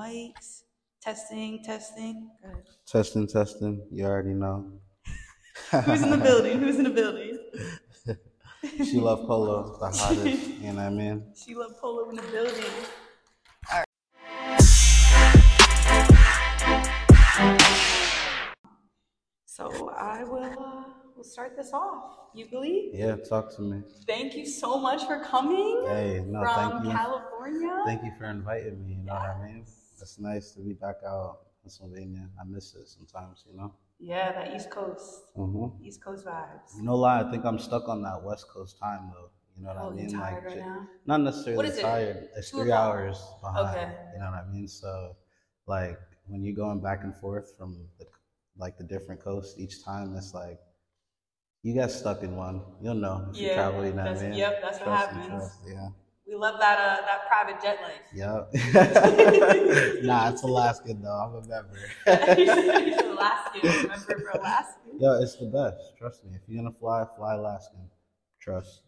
mics. Testing, testing. Good. Testing, testing. You already know. Who's in the building? Who's in the building? she love polo, the hottest. You know what I mean? She love polo in the building. All right. So I will uh, will start this off. You believe? Yeah, talk to me. Thank you so much for coming Hey, no, from thank you. California. Thank you for inviting me. You know what I mean? It's nice to be back out in Pennsylvania. I miss it sometimes, you know? Yeah, that East Coast, Mm-hmm. East Coast vibes. No lie, I think I'm stuck on that West Coast time though. You know what oh, I you mean? tired right j- now? not necessarily What it? tired. It's Two three o'clock? hours behind. Okay. You know what I mean? So, like when you're going back and forth from the, like the different coasts each time, it's like you get stuck in one. You'll know if you Yeah, travel. You know what I mean? yep, that's what Trust and happens. trust, Yeah. We love that uh that private jet life. Yep. nah, it's Alaskan though. I'm a member. Alaskan. Remember for Alaskan? Yo, it's the best. Trust me. If you're gonna fly, fly Alaskan. Trust.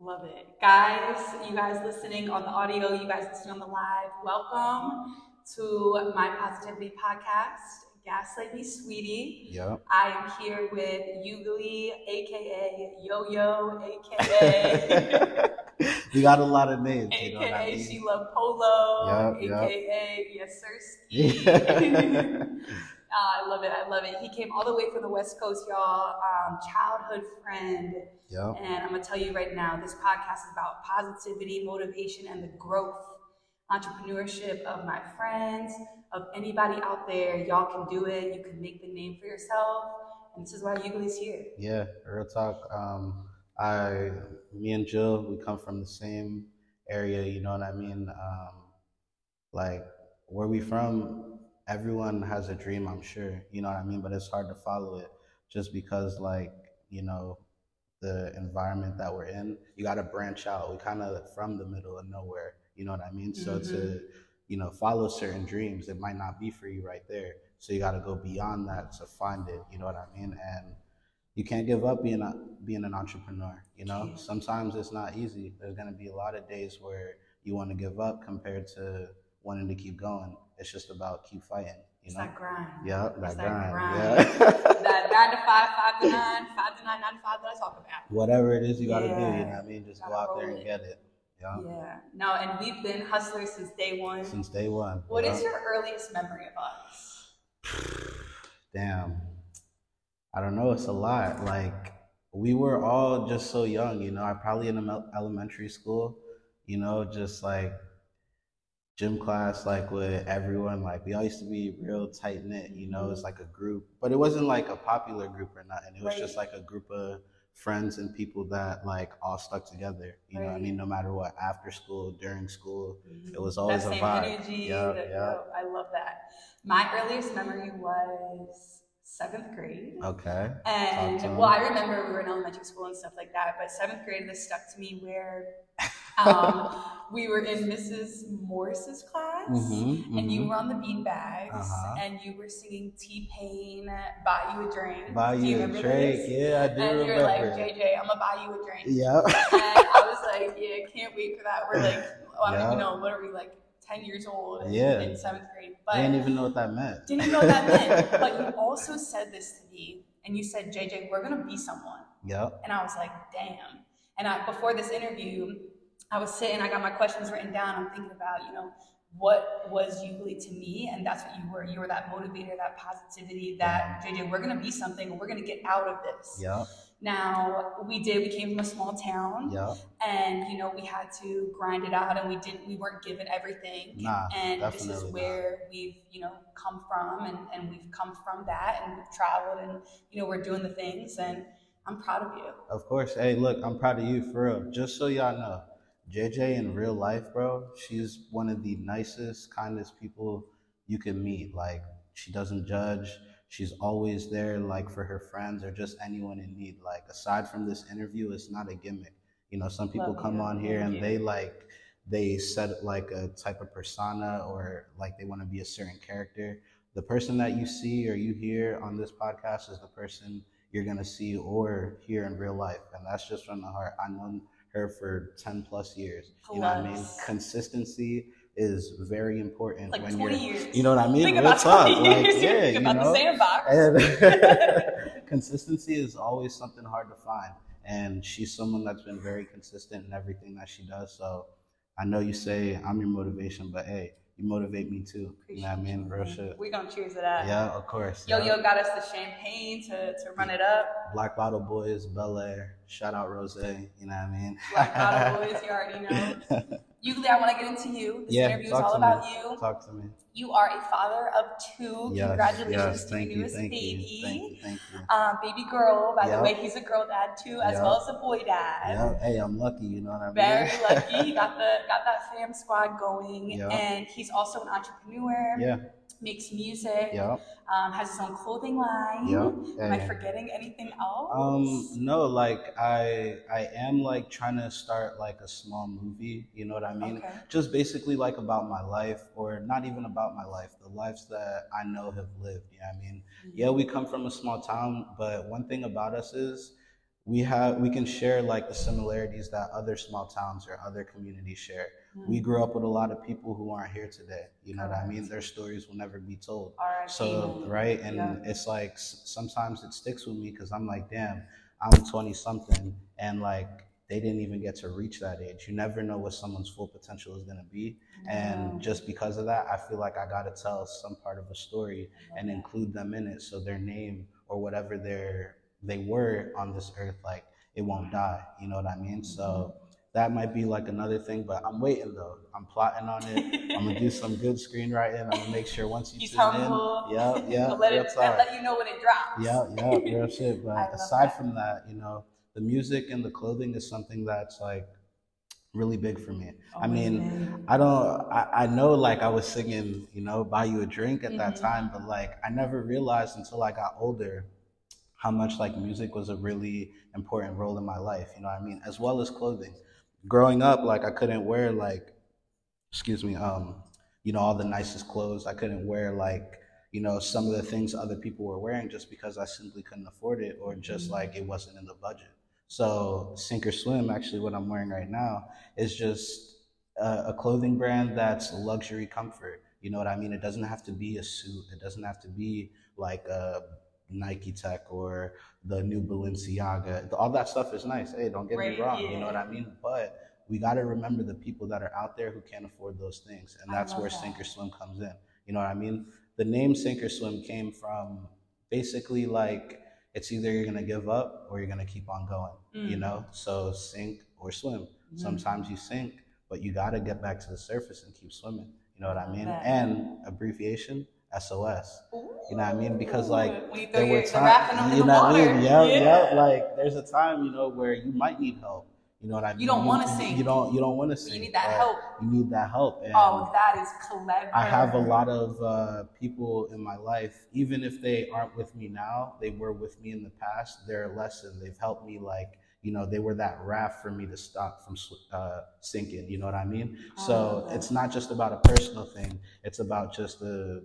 Love it. Guys, you guys listening on the audio, you guys listening on the live, welcome to my positivity podcast, Gaslight Me Sweetie. Yep. I am here with Yougly, aka Yo Yo, aka we got a lot of names. You know I aka mean? She Love Polo, yup. aka Yes Sir Uh, I love it. I love it. He came all the way from the West Coast, y'all. Um, childhood friend. Yep. And I'm going to tell you right now this podcast is about positivity, motivation, and the growth, entrepreneurship of my friends, of anybody out there. Y'all can do it. You can make the name for yourself. And this is why Yougly's here. Yeah, real talk. Um, I, me and Jill, we come from the same area. You know what I mean? Um, like where we from, everyone has a dream. I'm sure. You know what I mean? But it's hard to follow it just because, like, you know, the environment that we're in. You got to branch out. We kind of from the middle of nowhere. You know what I mean? So to you know follow certain dreams, it might not be for you right there. So you got to go beyond that to find it. You know what I mean? And you can't give up being a, being an entrepreneur. You know, Yeah. sometimes it's not easy. There's gonna be a lot of days where you want to give up compared to wanting to keep going. It's just about keep fighting. You It's know? that grind. yeah, It's that that grind. grind. Yeah. That nine to five, five to nine, five to nine, nine to five that I talk about. Whatever it is you gotta do. You know what I mean? Just go out there and it. get it. Yeah. Yeah. No, and we've been hustlers since day one. Since day one. What yeah. is your earliest memory of us? Damn. I don't know. It's a lot. Like, we were all just so young, you know. I probably in elementary school, you know, just like gym class, like with everyone. Like, we all used to be real tight knit, you know. It's like a group, but it wasn't like a popular group or nothing. It was just like a group of friends and people that like all stuck together. You know what I mean? No matter what, after school, during school, Mhm. it was always that a vibe. energy. Yeah, that- yeah. I love that. My earliest memory was seventh grade. Okay. And well. I remember we were in elementary school and stuff like that, but seventh grade this stuck to me where um, we were in Mrs. Morris's class. Mhm, And you mhm. were on the beanbags, Uh-huh. and you were singing T Pain, "Buy You a Drink." Buy Do you you a drink. this? Yeah, I do And remember. you're like, JJ, I'm gonna buy you a drink. Yeah. And I was like, yeah, can't wait for that. We're like, well, I don't Yeah. even know, what are we like, 10 years old in, Yeah. in seventh grade? But I didn't even know what that meant. didn't know what that meant. But you also said this to me, and you said, JJ, we're gonna be someone. Yep. And I was like, damn. And I, before this interview, I was sitting, I got my questions written down. I'm thinking about, you know, what was Yougly to me? And that's what you were. You were that motivator, that positivity, that mm-hmm. JJ, we're going to be something. We're going to get out of this. Yep. Now, we did, we came from a small town Yep. and, you know, we had to grind it out and we didn't, we weren't given everything. Nah, and this is not. where we've, you know, come from and, and we've come from that and we've traveled and, you know, we're doing the things and I'm proud of you. Of course. Hey, look, I'm proud of you for real. Just so y'all know, JJ in real life, bro, she's one of the nicest, kindest people you can meet. Like, she doesn't judge. She's always there, like, for her friends or just anyone in need. Like, aside from this interview, it's not a gimmick. You know, some people Love come you. on here and you. they, like, they set, like, a type of persona or, like, they want to be a certain character. The person that you see or you hear on this podcast is the person you're gonna see or hear in real life, and that's just from the heart. I've known her for ten plus years. You know what I mean? Consistency, is very important Like when 20 you're years. you know what I mean? Think Real about talk. 20 Like, years. yeah, you about know? the sandbox. And consistency is always something hard to find. And she's someone that's been very consistent in everything that she does. So I know you say I'm your motivation, but hey, you motivate me too. You know what I mean? Real shit. We're gonna cheers to that. Yeah, of course. Yo yeah. Yo got us the champagne to, to run it up. Black Bottle Boys, Belaire, shout out Rose, you know what I mean? Black Bottle Boys, you already know. Usually I want to get into you. This Yeah, interview is all about me. you. Talk to me. You are a father of two. Yes, Congratulations yes, to thank your newest thank baby. you, thank you, thank you. Um, baby girl, by the Yep. way, he's a girl dad too, as Yep. well as a boy dad. Yeah, hey, I'm lucky, you know what I mean? Very lucky. He got the got that fam squad going, Yeah. and he's also an entrepreneur. Yeah, Makes music. yeah, Um, has his own clothing line. yeah. Am I forgetting anything else? Um, no, like I I am like trying to start like a small movie, you know what I mean? Okay. Just basically like about my life or not even about my life, the lives that I know have lived, you know what I mean? Yeah, we come from a small town, but one thing about us is we have we can share like the similarities that other small towns or other communities share. Mm. We grew up with a lot of people who aren't here today, you know what I mean? Their stories will never be told. R.I.P. So right, and Yeah. it's like sometimes it sticks with me because I'm like, damn, I'm 20 something, and like they didn't even get to reach that age. You never know what someone's full potential is gonna be, Yeah. and just because of that, I feel like I gotta tell some part of a story and include them in it, so their name or whatever they're they were on this earth, like it won't die. You know what I mean? So. That might be like another thing, but I'm waiting though. I'm plotting on it. I'm gonna do some good screenwriting. I'm gonna make sure once you He's tune humble. in, yeah, yeah, let, it, let you know when it drops. yeah, yeah, real shit. But aside that. from that, you know, the music and the clothing is something that's like really big for me. I mean, I don't. I, I know, like I was singing, you know, "Buy You a Drink" at that Mhm. time, but like I never realized until I got older how much like music was a really important role in my life. You know what I mean? As well as clothing. Growing up, like I couldn't wear like, excuse me, um, you know, all the nicest clothes. I couldn't wear like, you know, some of the things other people were wearing just because I simply couldn't afford it, or just Mhm. like it wasn't in the budget. So Sink or Swim, actually, what I'm wearing right now is just a, a clothing brand that's luxury comfort. You know what I mean? It doesn't have to be a suit. It doesn't have to be like a Nike Tech or the new Balenciaga. All that stuff is nice. Hey, don't get Right, me wrong. You know what I mean? But we got to remember the people that are out there who can't afford those things, and that's where that. Sink or Swim comes in. You know what I mean? The name Sink or Swim came from basically like it's either you're gonna give up or you're gonna keep on going. You Mm. know, so sink or swim. Mhm. Sometimes you sink, but you got to get back to the surface and keep swimming. You know what I mean? that. And abbreviation SOS. You know what I mean? Because like you there were the times, you know what I mean? Yeah, yeah. Like there's a time, you know, where you might need help. You know what I mean? You don't wanna you, sink. You don't. You don't want to sink. you need that help. You need that help. And Oh, that is clever. I have a lot of uh, people in my life, even if they aren't with me now, they were with me in the past. They're a lesson. They've helped me, like, you know, they were that raft for me to stop from uh, sinking. You know what I mean? So love it's not just about a personal thing, it's about just a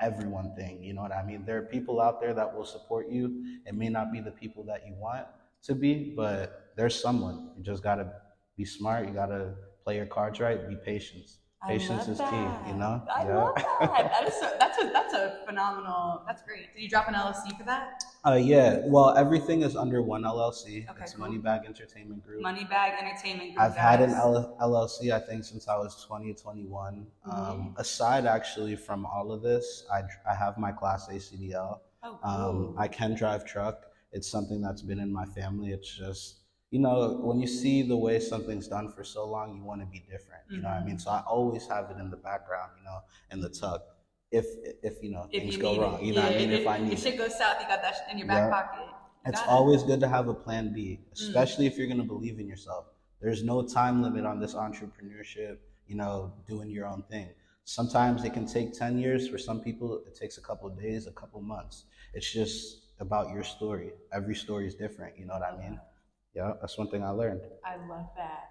everyone thing. You know what I mean? There are people out there that will support you. It may not be the people that you want to be, but there's someone. You just got to be smart. You got to play your cards right, be patient. Patience is key, you know? I Yeah. love that. That is so, that's a that's a phenomenal. That's great. Did you drop an LLC for that? Uh, yeah. Well, everything is under one LLC. Okay, it's cool. Moneybag Entertainment Group. Moneybag Entertainment Group. I've had an. L- LLC, I think, since I was 20, 21. Um, Mm-hmm. aside, actually, from all of this, I, I have my Class A CDL. Oh, Um. I can drive truck. It's something that's been in my family. It's just, you know, when you see the way something's done for so long, you want to be different. You know what I Mm-hmm. mean? So I always have it in the background, you know, in the tuck. If, if you know, if things you go wrong. it. You know what I Yeah, mean? If I need if it. shit goes south, you got that in your back Yeah. pocket. You It's it. always good to have a plan B, Mm. especially if you're going to believe in yourself. There's no time limit on this entrepreneurship, you know, doing your own thing. Sometimes it can take 10 years. For some people, it takes a couple of days, a couple of months. It's just about your story. Every story is different. You know what I mean? Yeah, that's one thing I learned. I love that.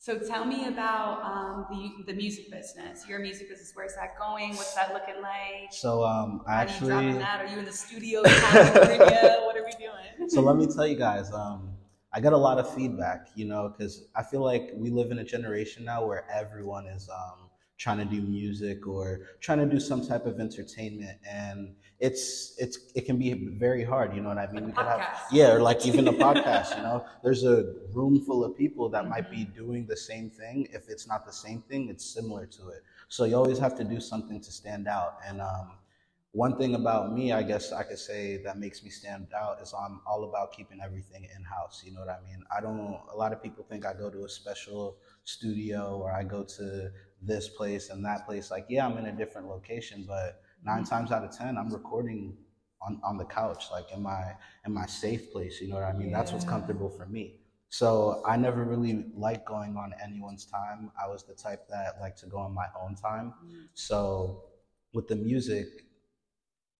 So tell me about um, the the music business. Your music business. Where's that going? What's that looking like? So um, I Are you actually. that? Are you in the studio? California? what are we doing? so let me tell you guys um, i got a lot of feedback you know because i feel like we live in a generation now where everyone is um, trying to do music or trying to do some type of entertainment and it's it's it can be very hard you know what i mean Like we could have yeah or like even a podcast you know there's a room full of people that might be Mhm. doing the same thing if it's not the same thing it's similar to it so you always have to do something to stand out and um one thing about me, I guess I could say that makes me stand out is I'm all about keeping everything in house. You know what I mean? I don't, a lot of people think I go to a special studio or I go to this place and that place. Like, yeah, I'm in a different location, but nine times out of 10, I'm recording on, on the couch, like in my, in my safe place. You know what I mean? That's what's comfortable for me. So I never really liked going on anyone's time. I was the type that liked to go on my own time. Mm. So with the music,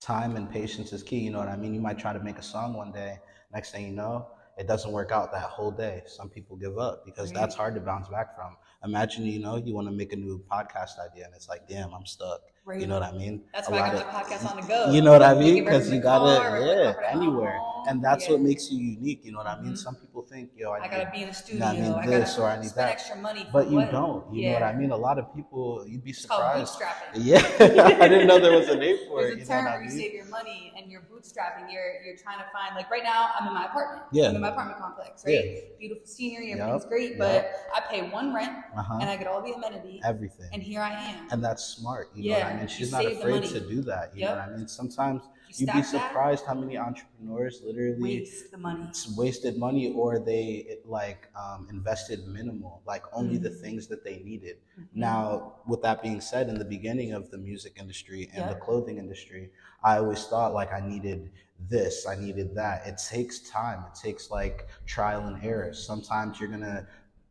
time and patience is key. You know what I mean? You might try to make a song one day, next thing you know, it doesn't work out that whole day. Some people give up because that's hard to bounce back from. Imagine, you know, you want to make a new podcast idea and it's like, damn, I'm stuck. Right. You know what I mean? That's A why I got of- my podcast on the go. You know what I mean? Because you gotta, car, yeah, anywhere. And that's Yeah. what makes you unique. You know what I mean? Mhm. Some people think, yo, I, I gotta be in the studio. I mean I this gotta or I need that. extra money. But you what? don't. You know what I mean? A lot of people, you'd be surprised. bootstrapping. Yeah, I didn't know there was a name for There's it. a You know term what I where you save your money and you're bootstrapping. You're you're trying to find like right now I'm in my apartment. Yeah. I'm in my apartment complex, right? Beautiful scenery, everything's Yup, great, but I pay one rent Uh-huh. and I get all the amenities, Everything. and here I am. And that's smart. You know what I Yeah, you She's not afraid to do that. You know what I mean? Sometimes you you'd be stack that, surprised how many entrepreneurs literally waste the money. wasted money or they like um, invested minimal, like only the Mhm. things that they needed. Mhm. Now, with that being said, in the beginning of the music industry and the clothing industry, I always thought like I needed this, I needed that. It takes time. It takes like trial and error. Sometimes you're gonna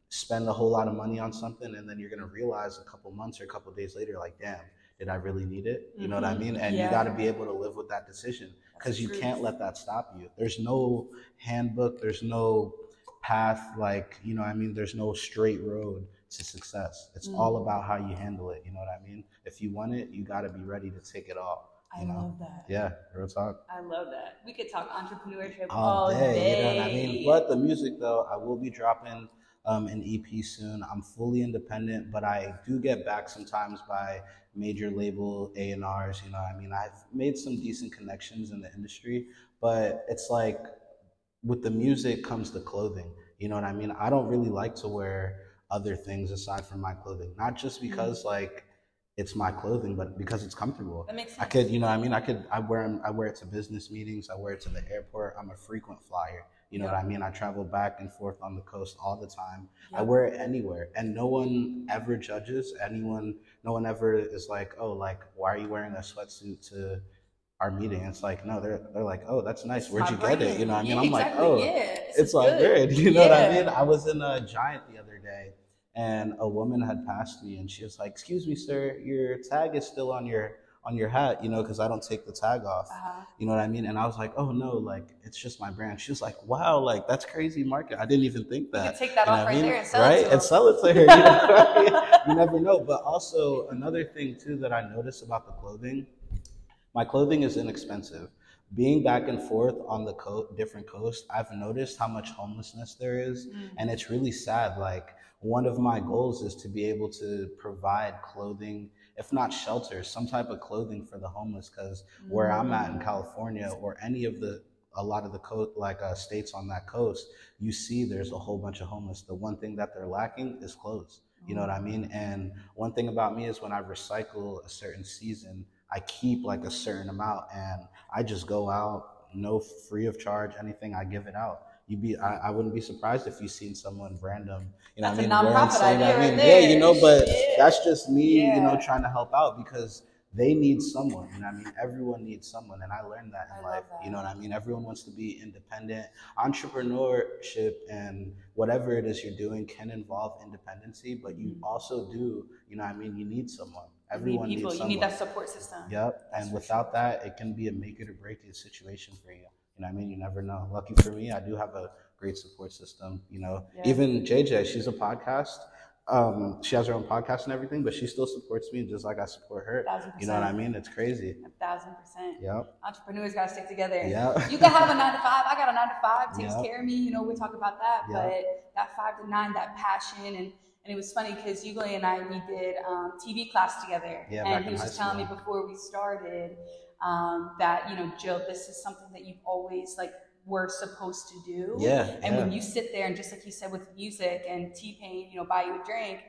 spend a whole lot of money on something and then you're gonna realize a couple months or a couple days later, like, damn, did I really need it? You know what I Mhm. mean? And Yeah. you gotta be able to live with that decision because you can't let that stop you. There's no handbook, there's no path, like, you know what I mean? There's no straight road to success. It's all Mhm. about how you handle it. You know what I mean? If you want it, you got to be ready to take it all. I know? love that. Yeah, real talk. I love that. We could talk entrepreneurship All all, day, you know what I mean? But the music, though, I will be dropping um, an EP soon. I'm fully independent, but I do get back sometimes by major label A&Rs. You know I mean? I've made some decent connections in the industry, but it's like with the music comes the clothing. You know what I mean? I don't really like to wear other things aside from my clothing. Not just mm-hmm. because like it's my clothing, but because it's comfortable. that makes sense. I could, you know, what I mean, I could, I wear I wear it to business meetings. I wear it to the airport. I'm a frequent flyer. You know Yep. what I mean? I travel back and forth on the coast all the time. I wear it anywhere, and no one ever judges. Anyone, no one ever is like, oh, like, why are you wearing a sweatsuit to our meeting? It's like, no, they're they're like, oh, that's nice. It's Where'd you get it? You know what I mean? Yeah, I'm like, oh, yeah, it's like good. You know what I mean? I was in a Giant the other day, and a woman had passed me, and she was like, "Excuse me, sir, your tag is still on your on your hat, you know, because I don't take the tag off." Uh-huh. You know what I mean? And I was like, "Oh no, like it's just my brand." She was like, "Wow, like that's crazy market. I didn't even think You that." could take that You off I right mean? there and sell right? it to and sell it to her. You, know you never know. But also another thing too that I noticed about the clothing, my clothing is inexpensive. Being back and forth on the co- different coasts, I've noticed how much homelessness there is, Mm. and it's really sad. Like one of my goals is to be able to provide clothing, if not shelter, some type of clothing for the homeless. Because where I'm at in Mm. California, or any of the a lot of the coast like uh, states on that coast, you see there's a whole bunch of homeless. The one thing that they're lacking is clothes. You know what I mean? And one thing about me is when I recycle a certain season, I keep like a certain amount and I just go out, no free of charge, anything, I give it out. You'd be I, I wouldn't be surprised if you seen someone random, you know That's what a I mean? wearing nonprofit idea I mean, right yeah, you know, but Shit. that's just me, you know, trying to help out because they need someone. You know what I mean? Everyone needs someone. And I learned that in I life. that. You know what I mean? Everyone wants to be independent. Entrepreneurship and whatever it is you're doing can involve independency, but you Mhm. also do, you know what I mean? You need someone. You Everyone need people. needs You need that support system. Yep. And for without that, it can be a make it or break it situation for you. You know what I mean? You never know. Lucky for me, I do have a great support system. You know, Yeah. even JJ, she's a podcast. Um, she has her own podcast and everything, but she still supports me just like I support her. You know what I mean? It's crazy. A thousand percent. Yep. Entrepreneurs gotta stick together. Yeah. You can have a nine to five. I got a nine to five, takes Yeah. care of me. You know, we talk about that. Yeah. But that five to nine, that passion and And it was funny because Yougly and I, we did um, TV class together. Yeah, and he was just telling me before we started um, that, you know, Jill, this is something that you've always like were supposed to do. Yeah, And when you sit there and just like you said with music and T Pain, you know, buy you a drink,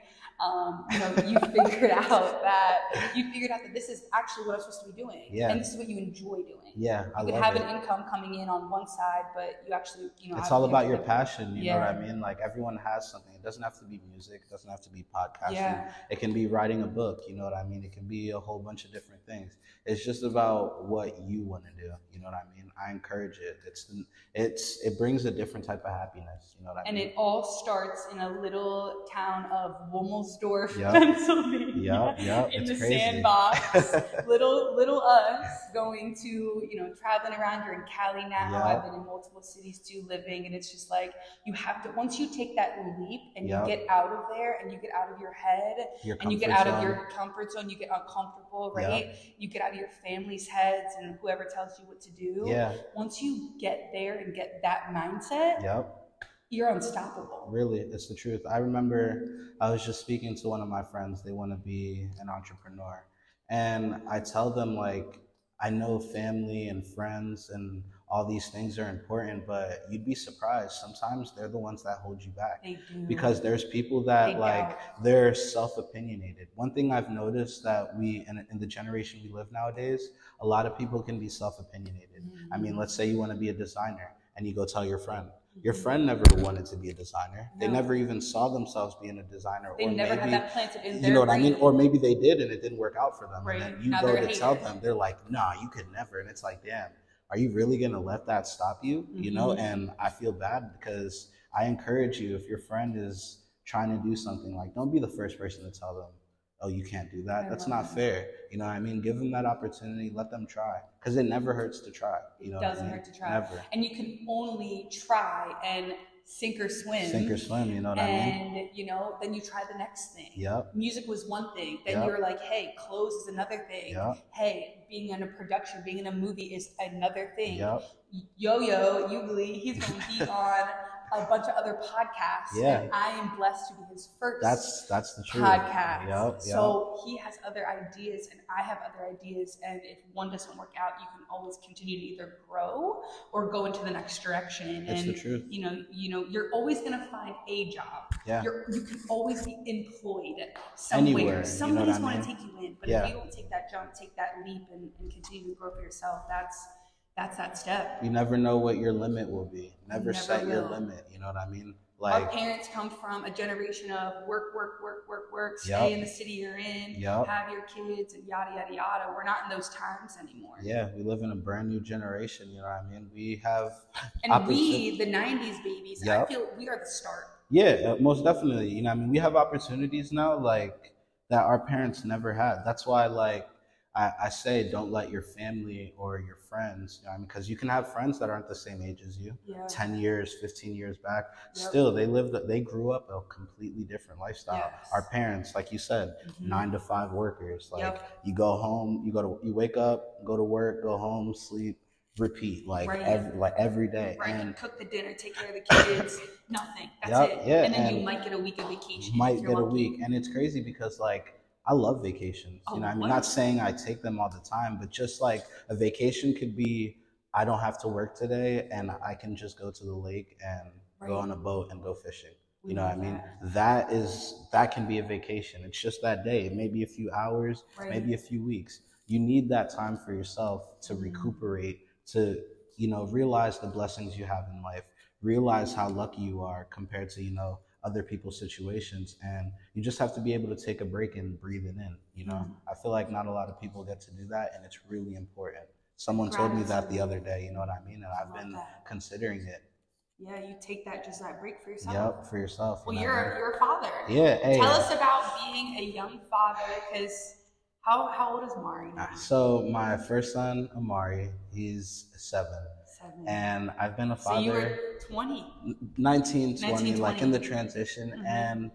um, you know, you figured out that you figured out that this is actually what I'm supposed to be doing. Yeah. And this is what you enjoy doing. Yeah, I You could have it. an income coming in on one side, but you actually, you know, it's all about your passion you know what i mean like everyone has something it doesn't have to be music it doesn't have to be podcasting Yeah. it can be writing a book you know what i mean it can be a whole bunch of different things it's just about what you want to do you know what i mean i encourage it it's it's it brings a different type of happiness you know what i And mean it all starts in a little town of Womelsdorf, Yep. Pennsylvania. Yep, yep, In it's the crazy. sandbox. little little us going to, you know, traveling around. You're in Cali now. Yep. I've been in multiple cities too, living. And it's just like you have to once you take that leap and Yep. you get out of there and you get out of your head your and you get out of your comfort zone, you get uncomfortable, right? You get out of your family's heads and whoever tells you what to do. yeah Once you get there and get that mindset, yep you're unstoppable. Really, it's the truth. I remember mm-hmm. I was just speaking to one of my friends. They want to be an entrepreneur. And I tell them, like, I know family and friends and all these things are important, but you'd be surprised. Sometimes they're the ones that hold you back. Because there's people that, They like, they're self opinionated. One thing I've noticed that we, in, in the generation we live nowadays, a lot of people can be self opinionated. I mean, Mm-hmm. let's say you want to be a designer and you go tell your friend. Your friend never wanted to be a designer. They never even saw themselves being a designer. They or never maybe, had that planted in their you know what I mean? Or maybe they did and it didn't work out for them. Right. And then you Now go to a tell them, they're like, nah, you could never. And it's like, damn, are you really going to let that stop you? You know? Mhm. And I feel bad because I encourage you, if your friend is trying to do something, like, don't be the first person to tell them, oh, you can't do that. I That's not that. fair. You know what I mean? Give them that opportunity. Let them try. Because it never hurts to try. You know what I doesn't mean? hurt to try. Never. And you can only try and sink or swim. Sink or swim, you know what I mean? and you know, then you try the next thing. Yep. Music was one thing. Then Yep. you're like, hey, clothes is another thing. Yep. Hey, being in a production, being in a movie is another thing. Yep. Yo Yo Yougly, he's going to be on a bunch of other podcasts. Yeah. And I am blessed to be his first That's that's the truth. podcast. Yep. Yep. So he has other ideas and I have other ideas. And if one doesn't work out, you can always continue to either grow or go into the next direction. It's and the truth. you know, you know, you're always gonna find a job. Yeah. You're, you can always be employed somewhere. Anywhere, you know Somebody's I going mean? to take you in. But Yeah. if you don't take that jump, take that leap, and, and continue to grow for yourself, that's that's that step. You never know what your limit will be. Never, never set your limit. You know what I mean? Like our parents come from a generation of work, work, work, work, work. Stay Yup. in the city you're in. Yup. Have your kids and yada yada yada. We're not in those times anymore. yeah, we live in a brand new generation. You know what I mean? We have, And we, the '90s babies, Yup. I feel we are the start. yeah, uh, most definitely. You know, what I mean, we have opportunities now, like that our parents never had. That's why, like, I, I say, don't let your family or your friends, you know, I mean, because you can have friends that aren't the same age as you. Yeah. 10 years 15 years back Yep. still they lived they grew up a completely different lifestyle Yes. our parents like you said Mhm. nine to five workers like Yep. you go home you go to you wake up go to work go home sleep repeat like Right. every like every day Right, and cook the dinner, take care of the kids, nothing. That's Yup, it. yeah, and then you might get a week of vacation. might get a week and it's crazy because like i love vacations Oh, you know i'm not saying i take them all the time but just like a vacation could be i don't have to work today and i can just go to the lake and go on a boat and go fishing You know what I mean? that. Is that can be a vacation. It's just that day, maybe a few hours, Right. maybe a few weeks. You need that time for yourself to Mhm. recuperate, to you know, realize the blessings you have in life, realize how lucky you are compared to, you know, other people's situations and you just have to be able to take a break and breathe it in, you know? Mhm. I feel like not a lot of people get to do that and it's really important. Someone told me that the other day, you know what I mean? And I've been that. considering it. Yeah, you take that just that break for yourself. Yep, for yourself. you Well, know you're mean? you're a father. Yeah, hey. Tell us about being a young father, because how how old is Mari now? So my first son, Amari, he's seven, Seven. and I've been a father. so you were twenty. 19, 20, 19, like in the 20. transition, Mhm. and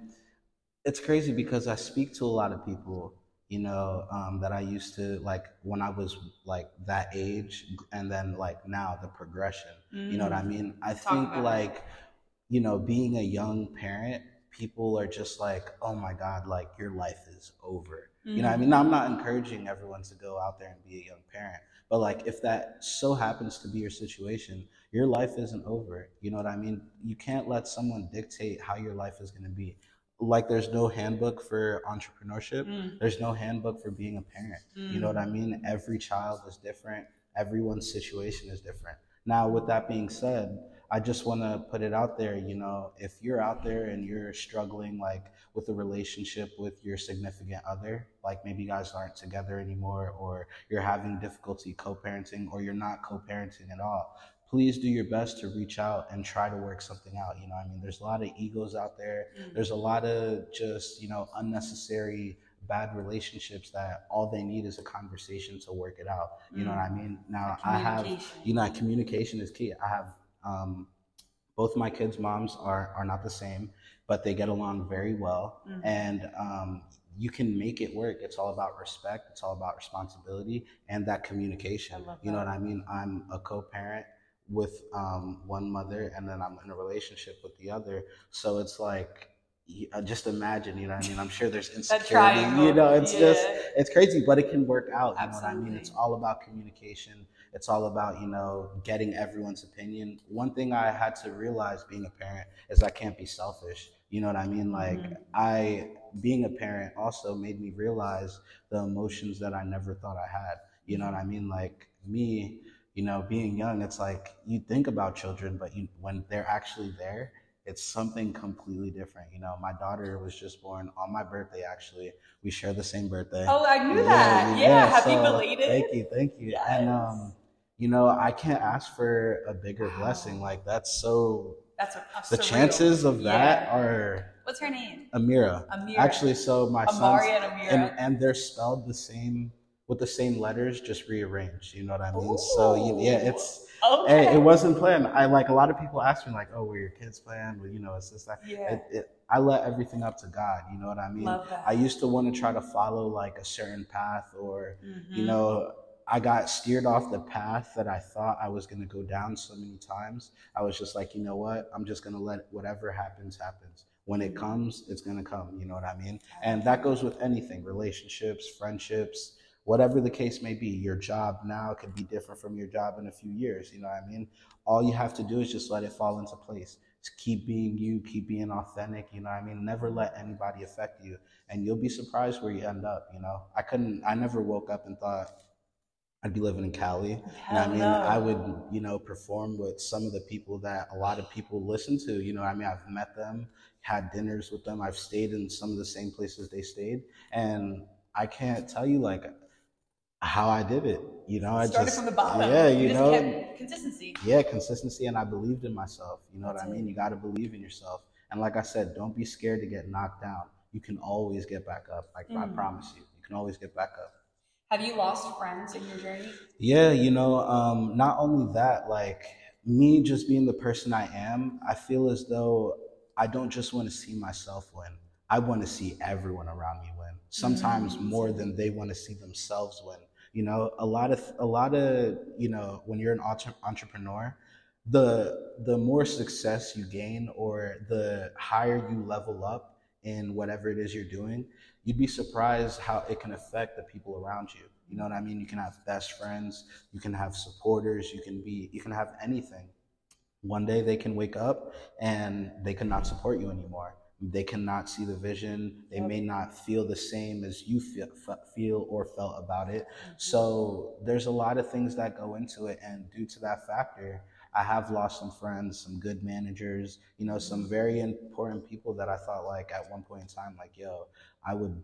it's crazy because I speak to a lot of people, you know, um, that I used to like when I was like that age, and then like now the progression. You know what I Mm. mean? I Talk think about it. like, you know, being a young parent, people are just like, oh my God, like your life is over. Mm. You know what I mean? Now, I'm not encouraging everyone to go out there and be a young parent, but like if that so happens to be your situation, your life isn't over. You know what I mean? You can't let someone dictate how your life is going to be. Like there's no handbook for entrepreneurship. Mm. There's no handbook for being a parent. You know what I mean? Every child is different. Everyone's situation is different. Now, with that being said, I just want to put it out there, you know, if you're out there and you're struggling like with a relationship with your significant other, like maybe you guys aren't together anymore or you're having difficulty co-parenting or you're not co-parenting at all, please do your best to reach out and try to work something out. You know, I mean, there's a lot of egos out there. Mm. There's a lot of just, you know, unnecessary bad relationships that all they need is a conversation to work it out. You know what I mean? Now I have you know communication is key i have um, both my kids moms are are not the same but they get along very well Mhm. and um, you can make it work it's all about respect it's all about responsibility and that communication love you know what i mean i'm a co-parent with um, one mother and then i'm in a relationship with the other so it's like uh, just imagine you know what i mean i'm sure there's insecurity you know it's yeah. just it's crazy, but it can work out. You know what I mean? Absolutely. It's all about communication. It's all about, you know, getting everyone's opinion. One thing I had to realize being a parent is I can't be selfish. You know what I mean? Like Mhm. I being a parent also made me realize the emotions that I never thought I had. You know what I mean? Like me, you know, being young, it's like you think about children, but you when they're actually there, it's something completely different. You know, my daughter was just born on my birthday actually. We share the same birthday. Oh, I knew that. Yeah, happy so, belated. Thank you, thank you. And um, you know, I can't ask for a bigger Wow. blessing. Like that's so That's a, a the surreal. chances of that Yeah. are What's her name? Amira. Amira. Actually, so my son's Amari and Amira. and and they're spelled the same with the same letters, just rearranged. You know what I mean? So you, yeah, it's okay. hey, it wasn't planned. I like a lot of people ask me like, oh, were your kids planned? Well, you know, it's just that. Yeah. It, it, I let everything up to God. You know what I mean? Love that. I used to want to try to follow like a certain path or you Mhm. know i got steered off the path that i thought i was going to go down so many times. I was just like you know what? I'm just going to let whatever happens happens. When it comes it's going to come. You know what i mean? And that goes with anything relationships friendships whatever the case may be. Your job now could be different from your job in a few years you know what i mean? All you have to do is just let it fall into place. Just keep being you keep being authentic you know what i mean? Never let anybody affect you and you'll be surprised where you end up you know? I couldn't i never woke up and thought i'd be living in cali. You know what i mean? No. i would you know perform with some of the people that a lot of people listen to. You know i mean i've met them had dinners with them. I've stayed in some of the same places they stayed. And i can't tell you like how i did it. You know i Started just from the bottom. yeah you just know? kept consistency. yeah consistency. And i believed in myself. You know That's what i mean? it. you got to believe in yourself. And like i said don't be scared to get knocked down. You can always get back up. Like i Mm. promise you you can always get back up Have you lost friends in your journey? yeah you know um not only that like me just being the person i am i feel as though i don't just want to see myself win i want to see everyone around me win sometimes Mm. more than they want to see themselves win you know a lot of a lot of you know when you're an entre- entrepreneur the the more success you gain or the higher you level up in whatever it is you're doing you'd be surprised how it can affect the people around you. You know what i mean? You can have best friends you can have supporters you can be you can have anything. One day they can wake up and they cannot support you anymore. They cannot see the vision. They may not feel the same as you feel, feel or felt about it. Mm-hmm. so there's a lot of things that go into it, and due to that factor, I have lost some friends, some good managers, you know, some very important people that I thought like at one point in time, like, yo, I would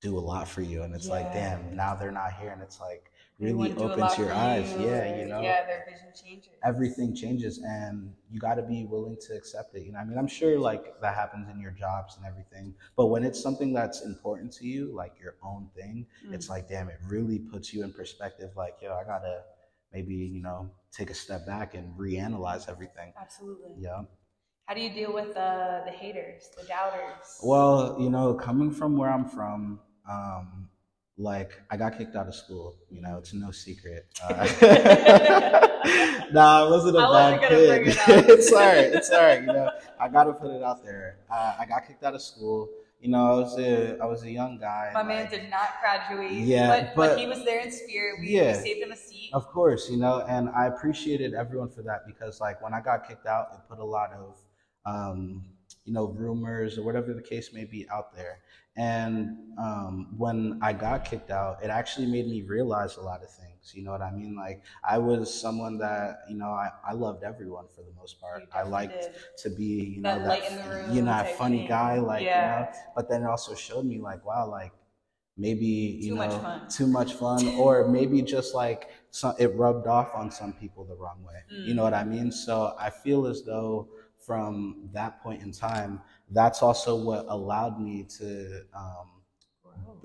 do a lot for you, and it's like, damn, now they're not here, and it's like really wouldn't do a lot opens your eyes, you, yeah, you know, Yeah, their vision changes. everything changes, and you got to be willing to accept it. You know, I mean, I'm sure like that happens in your jobs and everything, but when it's something that's important to you, like your own thing it's Mm. like damn it really puts you in perspective like yo i gotta maybe you know take a step back and reanalyze everything Absolutely. yeah How do you deal with uh, the haters, the doubters? well you know coming from where i'm from um like I got kicked out of school. You know, it's no secret. Uh, nah, I wasn't a I bad wasn't gonna bring kid. it it's alright. It's alright. You know, I gotta put it out there. Uh, I got kicked out of school. You know, I was a I was a young guy. My man like- did not graduate. Yeah, but, but, but- he was there in spirit. We, Yeah. we saved him a. Of course, you know, and I appreciated everyone for that because, like, when I got kicked out, it put a lot of, um, you know, rumors or whatever the case may be out there. And um, when I got kicked out, it actually made me realize a lot of things. You know what I mean? Like, I was someone that, you know, I, I loved everyone for the most part. I liked did. to be, you That know, that, room you know, that funny thing. guy, like, Yeah. you know. But then it also showed me, like, wow, like, maybe you Too know much too much fun or maybe just like some, it rubbed off on some people the wrong way. You know what i mean? So i feel as though from that point in time that's also what allowed me to um,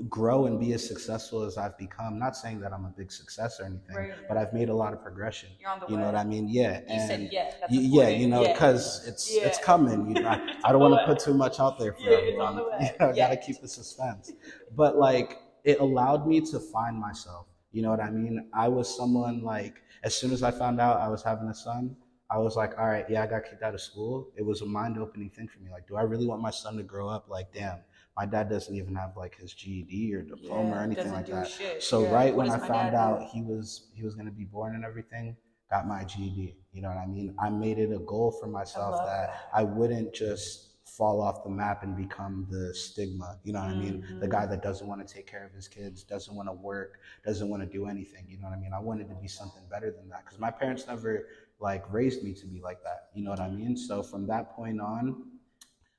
grow and be as successful as i've become not saying that i'm a big success or anything Right. but i've made a lot of progression You're on the you know what i mean yeah You said and yeah. That's y- yeah, you know, because it's it's Yeah. coming. You know, I, I don't want to put too much out there for Yeah, everyone. You know, I Yeah. gotta keep the suspense. But like, it allowed me to find myself. You know what I mean? I was someone like, as soon as I found out I was having a son, I was like, all right, yeah, I got kicked out of school. It was a mind opening thing for me. Like, do I really want my son to grow up like, damn, my dad doesn't even have like his GED or diploma Yeah, or anything like that. shit. So Yeah. right What when I found out do? he was he was gonna be born and everything, got my GED. You know what I mean? I made it a goal for myself love that that. I wouldn't just fall off the map and become the stigma. You know what I mean? The guy mm-hmm. that doesn't want to take care of his kids, doesn't want to work, doesn't want to do anything. You know what I mean? I wanted to be something better than that because my parents never like raised me to be like that. You know what I mean? So from that point on,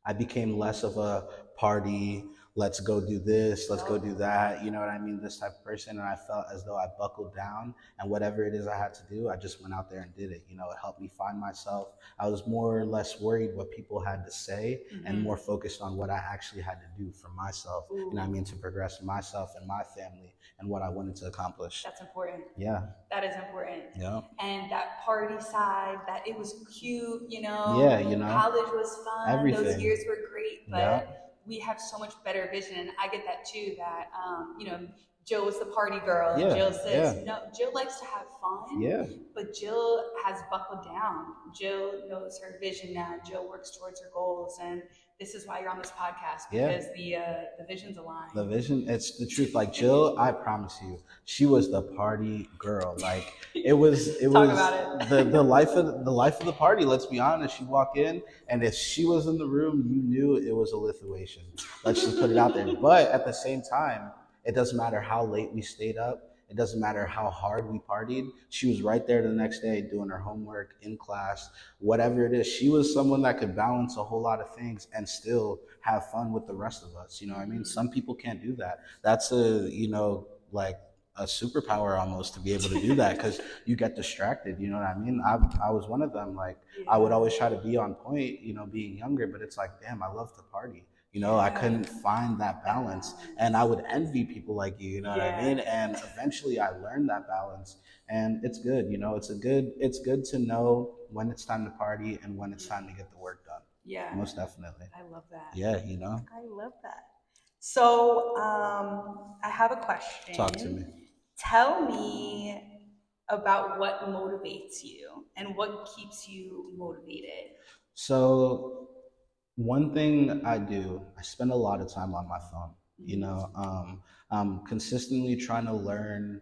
I became less of a party, let's go do this, let's go do that, you know what I mean? This type of person. And I felt as though I buckled down and whatever it is I had to do, I just went out there and did it. You know, it helped me find myself. I was more or less worried what people had to say and Mhm. more focused on what I actually had to do for myself. You know what I mean? To progress myself and my family and what I wanted to accomplish. That's important. Yeah. That is important. Yeah. And that party side, that it was cute, you know. Yeah, you know. College was fun. Everything. Those years were great, but Yeah. We have so much better vision. And I get that too. That um, you know, Jill was the party girl. Yeah, Jill says yeah. no. Jill likes to have fun. Yeah. But Jill has buckled down. Jill knows her vision now. Jill works towards her goals, and this is why you're on this podcast Yeah. because the uh, the visions align. The vision, it's the truth. Like Jill, I promise you, she was the party girl. Like it was, it was it. the the life of the life of the party. Let's be honest. You walk in, and if she was in the room, you knew it was a Lithuanian. Let's just put it out there. But at the same time, it doesn't matter how late we stayed up. It doesn't matter how hard we partied. She was right there the next day doing her homework in class, whatever it is. She was someone that could balance a whole lot of things and still have fun with the rest of us. You know what I mean? Some people can't do that. That's a, you know, like a superpower almost to be able to do that because you get distracted. You know what I mean? I, I was one of them. Like, I would always try to be on point, you know, being younger, but it's like, damn, I love to party. You know, I couldn't find that balance. And I would envy people like you, you know what I mean? And eventually I learned that balance. And it's good, you know, it's a good it's good to know when it's time to party and when it's time to get the work done. Yeah, Most definitely. I love that. Yeah, you know. I love that. So, um, I have a question. Talk to me. Tell me about what motivates you and what keeps you motivated. So one thing I do, I spend a lot of time on my phone. You know, um, I'm consistently trying to learn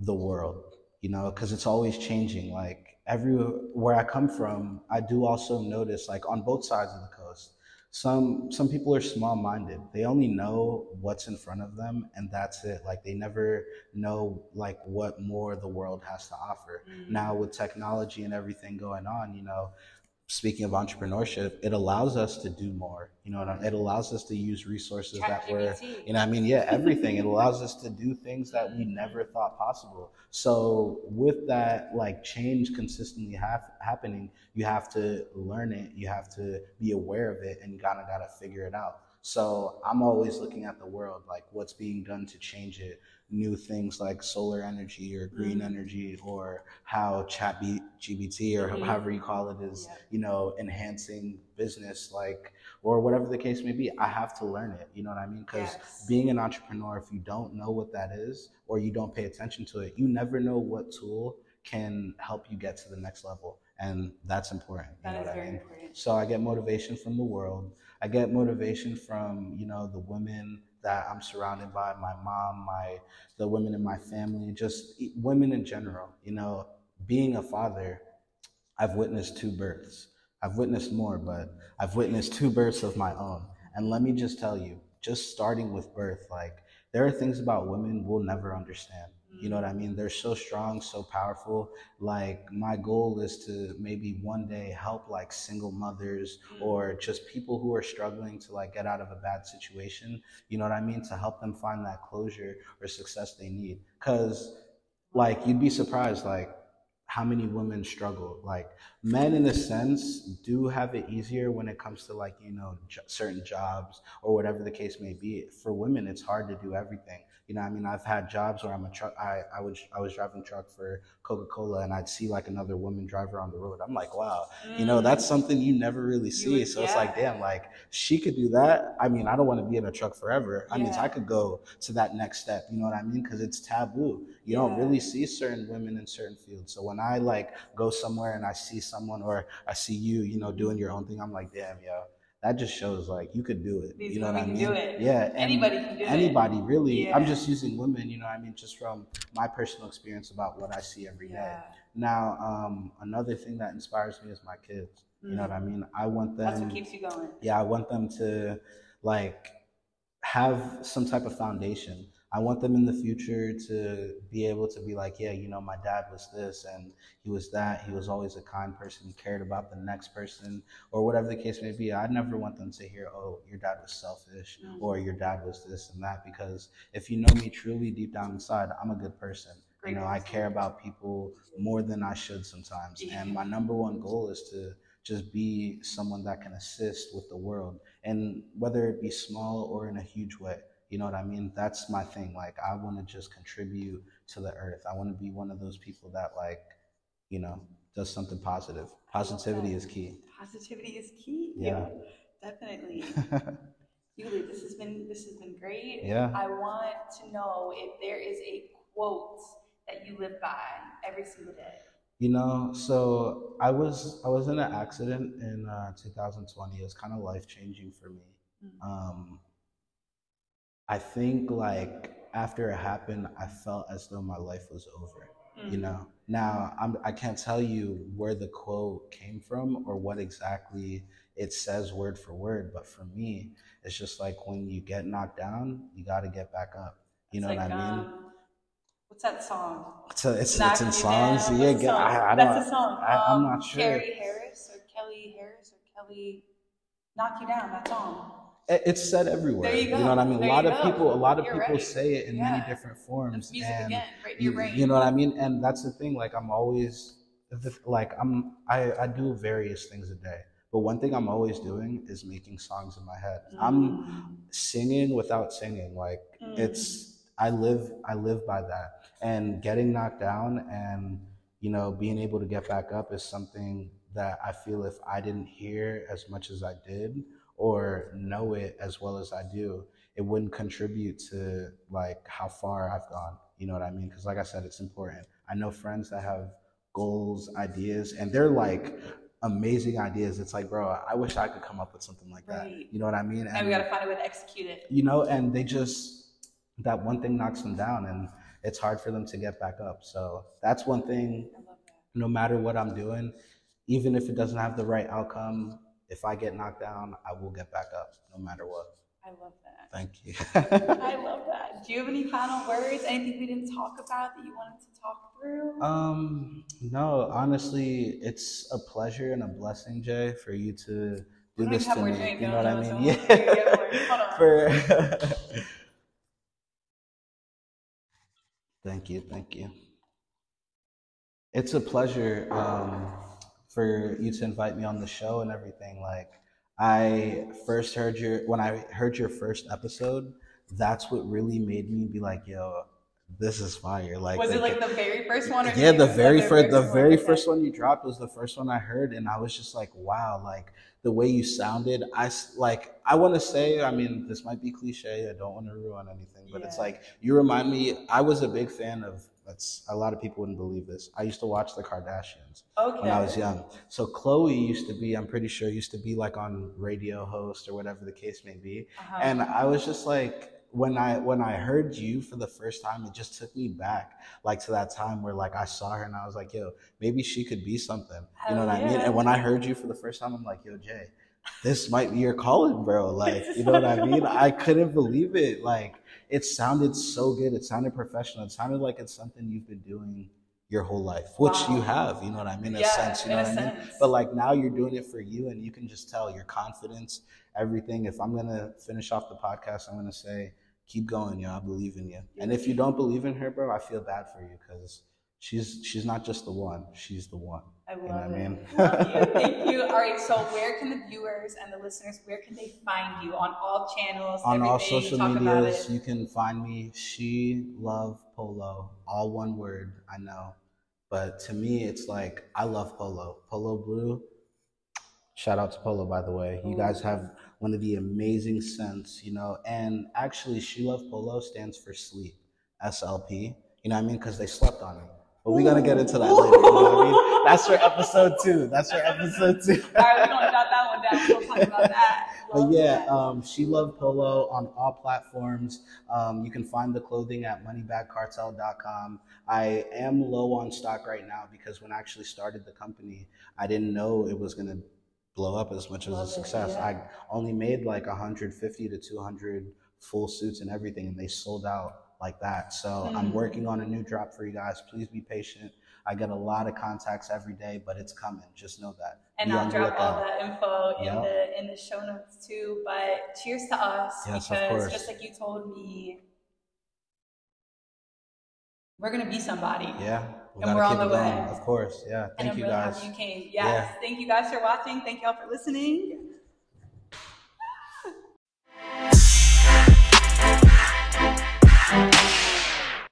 the world. You know, because it's always changing. Like every where I come from, I do also notice, like on both sides of the coast, some some people are small-minded. They only know what's in front of them, and that's it. Like they never know like what more the world has to offer Mm. now with technology and everything going on, you know, speaking of entrepreneurship, it allows us to do more. You know, what I mean? it allows us to use resources that were, you know, I mean, yeah, everything. it allows us to do things that we never thought possible. So with that, like change consistently hap- happening, you have to learn it. You have to be aware of it, and you kind of got to figure it out. So I'm always looking at the world, like what's being done to change it. New things like solar energy or green Mhm. energy, or how Chat B- GBT or Mhm. however you call it is, Yeah. you know, enhancing business. Like or whatever the case may be. I have to learn it. You know what I mean? Because Yes. being an entrepreneur, if you don't know what that is or you don't pay attention to it, you never know what tool can help you get to the next level. And that's important. You That know is what I very mean? important. So I get motivation from the world. I get motivation from, you know, the women that I'm surrounded by, my mom, my the women in my family, just women in general. You know, being a father, I've witnessed two births. I've witnessed more, but I've witnessed two births of my own. And let me just tell you, just starting with birth, like there are things about women we'll never understand. You know what I mean? They're so strong, so powerful. Like my goal is to maybe one day help like single mothers Mm. or just people who are struggling to like get out of a bad situation. You know what I mean? To help them find that closure or success they need. Cause like you'd be surprised like how many women struggle like men in a sense do have it easier when it comes to like you know j- certain jobs or whatever the case may be for women it's hard to do everything you know i mean? I've had jobs where i'm a truck i, I was i was driving truck for coca-cola and i'd see like another woman driver on the road. I'm like wow. You know Mm. that's something you never really see. would- so it's like damn like she could do that. I mean i don't want to be in a truck forever. I mean i could go to that next step. You know what i mean? Because it's taboo. You don't really see certain women in certain fields. So when i like go somewhere and i see someone or i see you you know doing your own thing i'm like damn yo that just shows like you could do it These you know what i mean do it. yeah Anybody can do it. anybody really i'm just using women you know what i mean just from my personal experience about what i see every day Yeah. now um another thing that inspires me is my kids you know what i mean i want them That's what keeps you going. yeah i want them to like have some type of foundation i want them in the future to be able to be like yeah you know my dad was this and he was that. He was always a kind person. He cared about the next person or whatever the case may be. I never want them to hear oh your dad was selfish Mm. or your dad was this and that because if you know me truly deep down inside i'm a good person. You know i care about people more than i should sometimes. And my number one goal is to just be someone that can assist with the world. And whether it be small or in a huge way you know what i mean that's my thing like i want to just contribute to the earth i want to be one of those people that like you know does something positive positivity is key Positivity is key. Yeah. Definitely. Julie, this has been this has been great. Yeah. I want to know if there is a quote that you live by every single day. You know, so I was I was in an accident in uh, 2020. It was kind of life changing for me. Mm. Um, I think like after it happened, I felt as though my life was over. You Mm. know. Now I'm I can't tell you where the quote came from or what exactly it says word for word, but for me, it's just like when you get knocked down, you got to get back up. You know It's what I mean? um, what's that song? It's a, it's, it's in songs. Down. Yeah, song? I, I That's don't. the song. I, I'm Um, not sure. Carrie Harris or Kelly Harris or Kelly Knock You Down, that song. It- It's said everywhere. There you know what I mean? There a lot of people, a lot of You're people right. say it in many different forms, music and again, right you, you know what I mean. And that's the thing. Like I'm always, like I'm, I, I do various things a day. But one thing I'm always doing is making songs in my head. I'm Mm. singing without singing. Like Mm. it's, I live, I live by that. And getting knocked down and you know being able to get back up is something that I feel if I didn't hear as much as I did or know it as well as I do, it wouldn't contribute to like how far I've gone. You know what I mean? Because like I said, it's important. I know friends that have goals, ideas, and they're like amazing ideas. It's like, bro, I wish I could come up with something like that. Right. You know what I mean? And we gotta find a way to execute it. you know, and they just that one thing knocks them down, and it's hard for them to get back up. So that's one thing. That. No matter what I'm doing, even if it doesn't have the right outcome, if I get knocked down, I will get back up, no matter what. I love that. Thank you. I love that. Do you have any final words? Anything we didn't talk about that you wanted to talk through? um, no, honestly, it's a pleasure and a blessing, Jay, for you to do We this to me. You know what I mean? know, so- Here you go, Yeah. For Thank you, thank you. It's a pleasure um, for you to invite me on the show and everything. Like, I first heard your when I heard your first episode, that's what really made me be like, yo, this is fire. Like, was it like the very first one? Or yeah, the very first, the one? very first one you dropped was the first one I heard, and I was just like, wow, like the way you sounded. I like, I want to say, I mean, this might be cliche. I don't want to ruin anything, but it's like you remind me. I was a big fan of. That's a lot of people wouldn't believe this. I used to watch the Kardashians Okay. when I was young. So Khloé used to be, I'm pretty sure, used to be like on radio host or whatever the case may be. Uh-huh. And I was just like, when I when I heard you for the first time, it just took me back, like to that time where like I saw her and I was like, yo, maybe she could be something. You know what I mean? And when I heard you for the first time, I'm like, yo, Jay, this might be your calling, bro. Like, you know what I mean? I couldn't believe it. Like, it sounded so good. It sounded professional. It sounded like it's something you've been doing your whole life, which Wow. you have. You know what I mean? In yeah, a sense, you know what I mean? sense. But like now you're doing it for you, and you can just tell your confidence, everything. If I'm gonna finish off the podcast, I'm gonna say, keep going, yo. I believe in you. And if you don't believe in her, bro, I feel bad for you because she's she's not just the one. She's the one. I know love what I it. mean? Love you. Thank you. All right. So, where can the viewers and the listeners, where can they find you on all channels? On all social medias, you can find me. She love polo, all one word. I know, but to me, it's like I love polo. Polo blue. Shout out to Polo, by the way. You guys have one of the amazing scents, you know. And actually, She Love Polo stands for sleep, SLP. You know what I mean? Because they slept on it. But we're gonna get into that later. You know what I mean? That's for episode two. That's for episode two. All right, we're gonna jot that one down. We'll talk about that. But yeah, um, she Love polo on all platforms. Um, you can find the clothing at moneybagcartel.com. I am low on stock right now because when I actually started the company, I didn't know it was gonna blow up as much as a success. yeah. I only made like 150 to 200 full suits and everything, and they sold out like that. So I'm Hmm. working on a new drop for you guys. Please be patient. I get a lot of contacts every day, but it's coming. Just know that. and Be I'll drop all that info in the in the show notes too. But cheers to us Yes, because just like you told me, we're gonna be somebody. Yeah, we And we're on the way. Of course, yeah. And Thank I'm you guys. you came. Yes. Yeah. Thank you guys for watching. Thank y'all for listening.